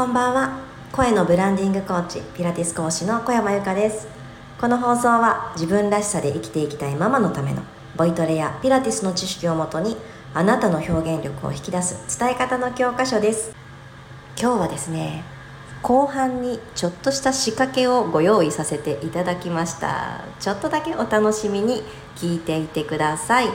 こんばんは。声のブランディングコーチピラティス講師の小山由かです。この放送は自分らしさで生きていきたいママのためのボイトレやピラティスの知識をもとにあなたの表現力を引き出す伝え方の教科書です。今日はですね後半にちょっとした仕掛けをご用意させていただきました。ちょっとだけお楽しみに聞いていてください。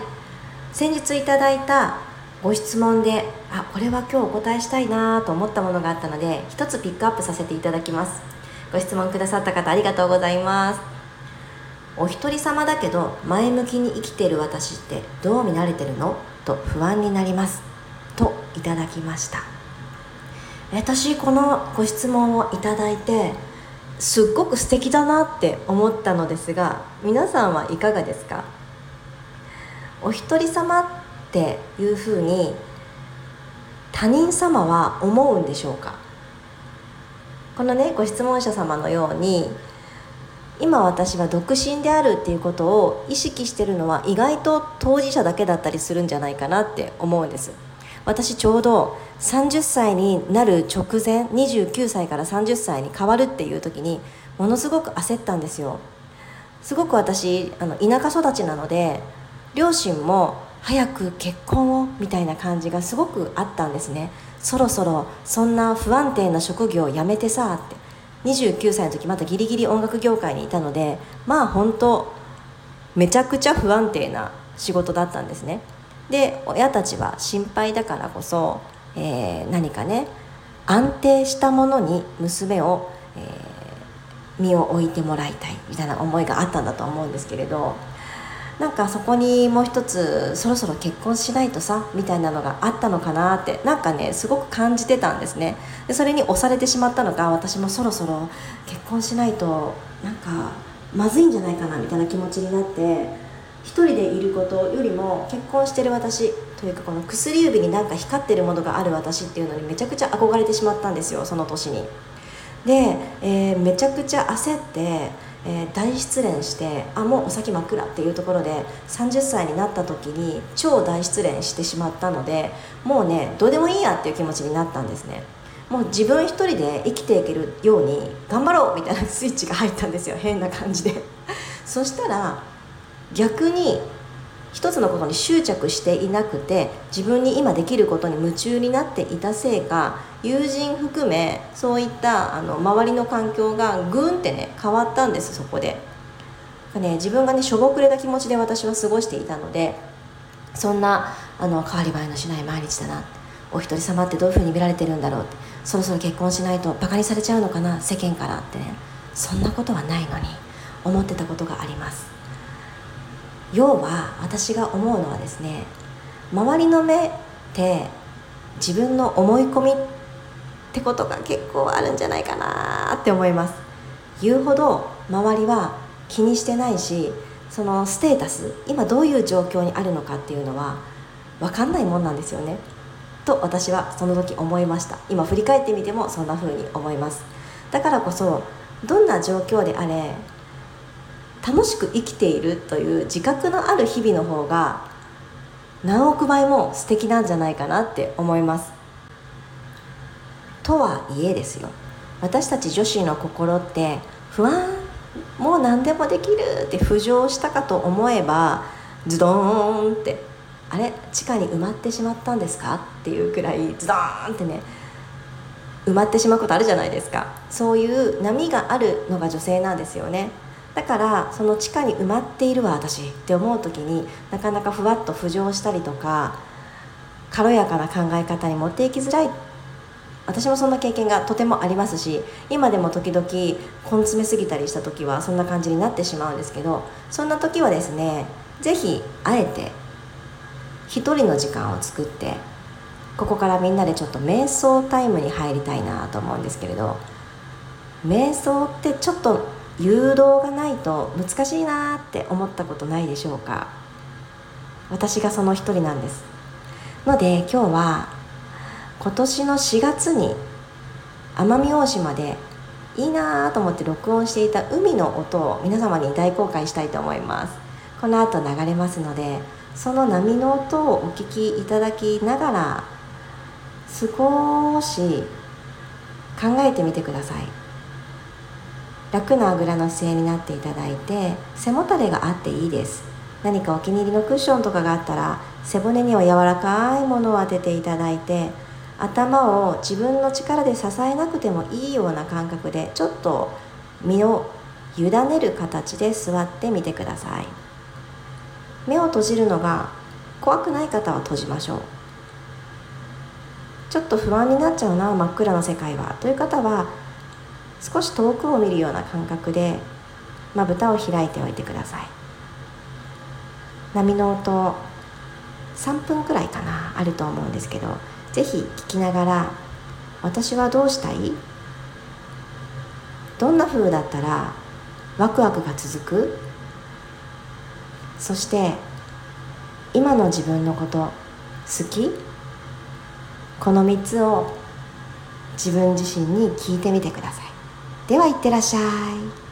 先日いただいたご質問であこれは今日お答えしたいなと思ったものがあったので一つピックアップさせていただきます。ご質問くださった方ありがとうございます。お一人様だけど前向きに生きてる私ってどう見られてるの？と不安になります。といただきました。私このご質問をいただいてすっごく素敵だなって思ったのですが皆さんはいかがですか？お一人様っていうふうに他人様は思うんでしょうか？このねご質問者様のように今私は独身であるっていうことを意識してるのは意外と当事者だけだったりするんじゃないかなって思うんです。私ちょうど30歳になる直前29歳から30歳に変わるっていう時にものすごく焦ったんですよ。すごく私あの田舎育ちなので両親も早く結婚をみたいな感じがすごくあったんですね。そろそろそんな不安定な職業を辞めてさって。29歳の時まだギリギリ音楽業界にいたのでまあ本当めちゃくちゃ不安定な仕事だったんですね。で親たちは心配だからこそ、えー、何かね安定したものに娘を、えー、身を置いてもらいたいみたいな思いがあったんだと思うんですけれど。なんかそこにもう一つそろそろ結婚しないとさみたいなのがあったのかなってなんかねすごく感じてたんですね。でそれに押されてしまったのか私もそろそろ結婚しないとなんかまずいんじゃないかなみたいな気持ちになって一人でいることよりも結婚してる私というかこの薬指になんか光ってるものがある私っていうのにめちゃくちゃ憧れてしまったんですよその年に。で、えー、めちゃくちゃ焦ってえー、大失恋してあもうお先真っ暗っていうところで30歳になった時に超大失恋してしまったのでもうねどうでもいいやっていう気持ちになったんですね。もう自分一人で生きていけるように頑張ろうみたいなスイッチが入ったんですよ変な感じで。そしたら逆に一つのことに執着していなくて自分に今できることに夢中になっていたせいか友人含めそういったあの周りの環境がグーンってね変わったんですそこで。ね、自分がねしょぼくれた気持ちで私は過ごしていたのでそんなあの変わり映えのしない毎日だなお一人様ってどういうふうに見られてるんだろうってそろそろ結婚しないとバカにされちゃうのかな世間からってねそんなことはないのに思ってたことがあります要は私が思うのはですね周りの目って自分の思い込みってことが結構あるんじゃないかなって思います。言うほど周りは気にしてないしそのステータス今どういう状況にあるのかっていうのは分かんないもんなんですよね。と私はその時思いました。今振り返ってみてもそんな風に思います。だからこそどんな状況であれ楽しく生きているという自覚のある日々の方が何億倍も素敵なんじゃないかなって思います。とはいえですよ。私たち女子の心って不安もう何でもできるって浮上したかと思えばズドーンってあれ地下に埋まってしまったんですか？っていうくらいズドーンってね埋まってしまうことあるじゃないですか。そういう波があるのが女性なんですよね。だからその地下に埋まっているわ私って思う時になかなかふわっと浮上したりとか軽やかな考え方に持っていきづらいっ私もそんな経験がとてもありますし今でも時々根詰めすぎたりした時はそんな感じになってしまうんですけどそんな時はですね是非あえて一人の時間を作ってここからみんなでちょっと瞑想タイムに入りたいなと思うんですけれど瞑想ってちょっと誘導がないと難しいなって思ったことないでしょうか？私がその一人なんです。ので今日は今年の4月に奄美大島でいいなと思って録音していた海の音を皆様に大公開したいと思います。この後流れますのでその波の音をお聞きいただきながら少し考えてみてください。楽なあぐらの姿勢になっていただいて背もたれがあっていいです。何かお気に入りのクッションとかがあったら背骨には柔らかいものを当てていただいて頭を自分の力で支えなくてもいいような感覚でちょっと身を委ねる形で座ってみてください。目を閉じるのが怖くない方は閉じましょう。ちょっと不安になっちゃうな真っ暗な世界は。という方は少し遠くを見るような感覚でまぶたを開いておいてください。波の音3分くらいかなあると思うんですけど。是非聞きながら私はどうしたい？どんな風だったらワクワクが続く？そして今の自分のこと好き？この3つを自分自身に聞いてみてください。ではいってらっしゃい。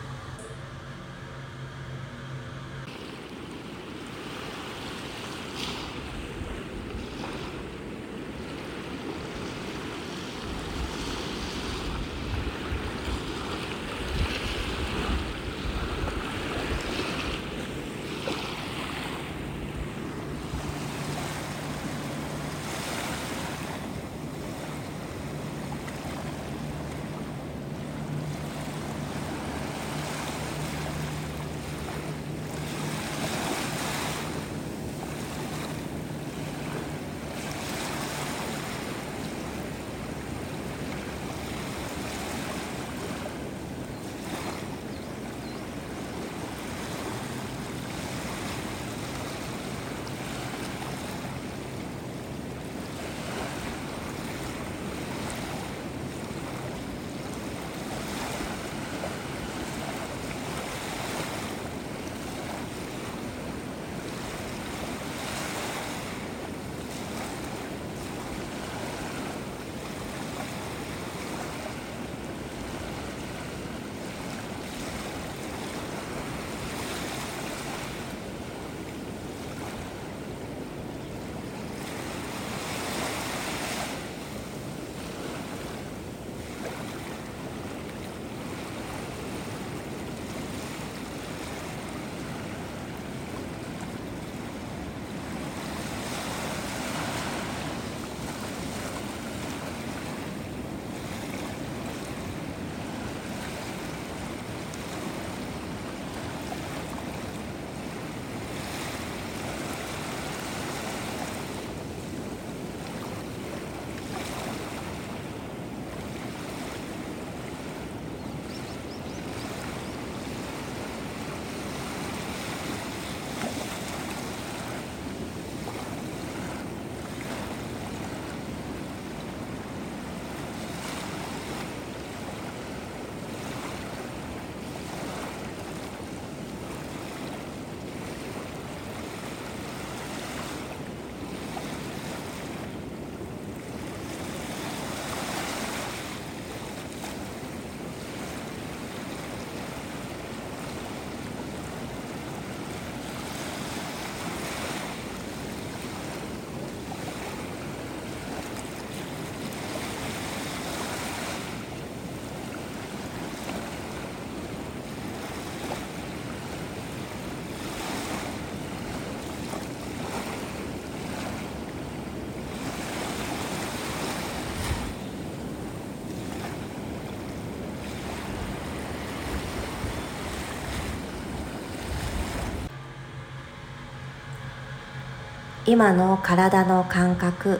今の体の感覚。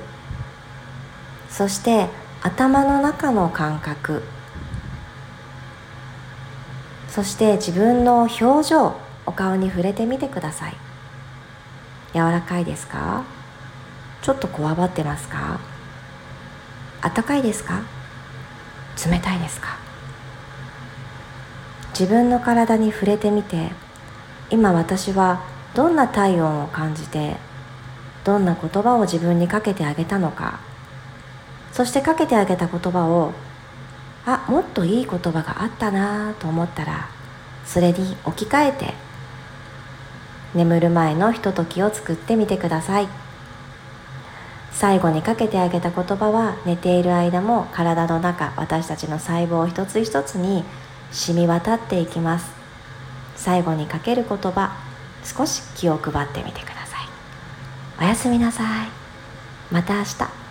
そして頭の中の感覚。そして自分の表情お顔に触れてみてください。柔らかいですか？ちょっとこわばってますか？暖かいですか？冷たいですか？自分の体に触れてみて今私はどんな体温を感じてどんな言葉を自分にかけてあげたのか。そしてかけてあげた言葉をあもっといい言葉があったなと思ったらそれに置き換えて眠る前のひとときを作ってみてください。最後にかけてあげた言葉は寝ている間も体の中私たちの細胞一つ一つに染み渡っていきます。最後にかける言葉少し気を配ってみてください。おやすみなさい。また明日。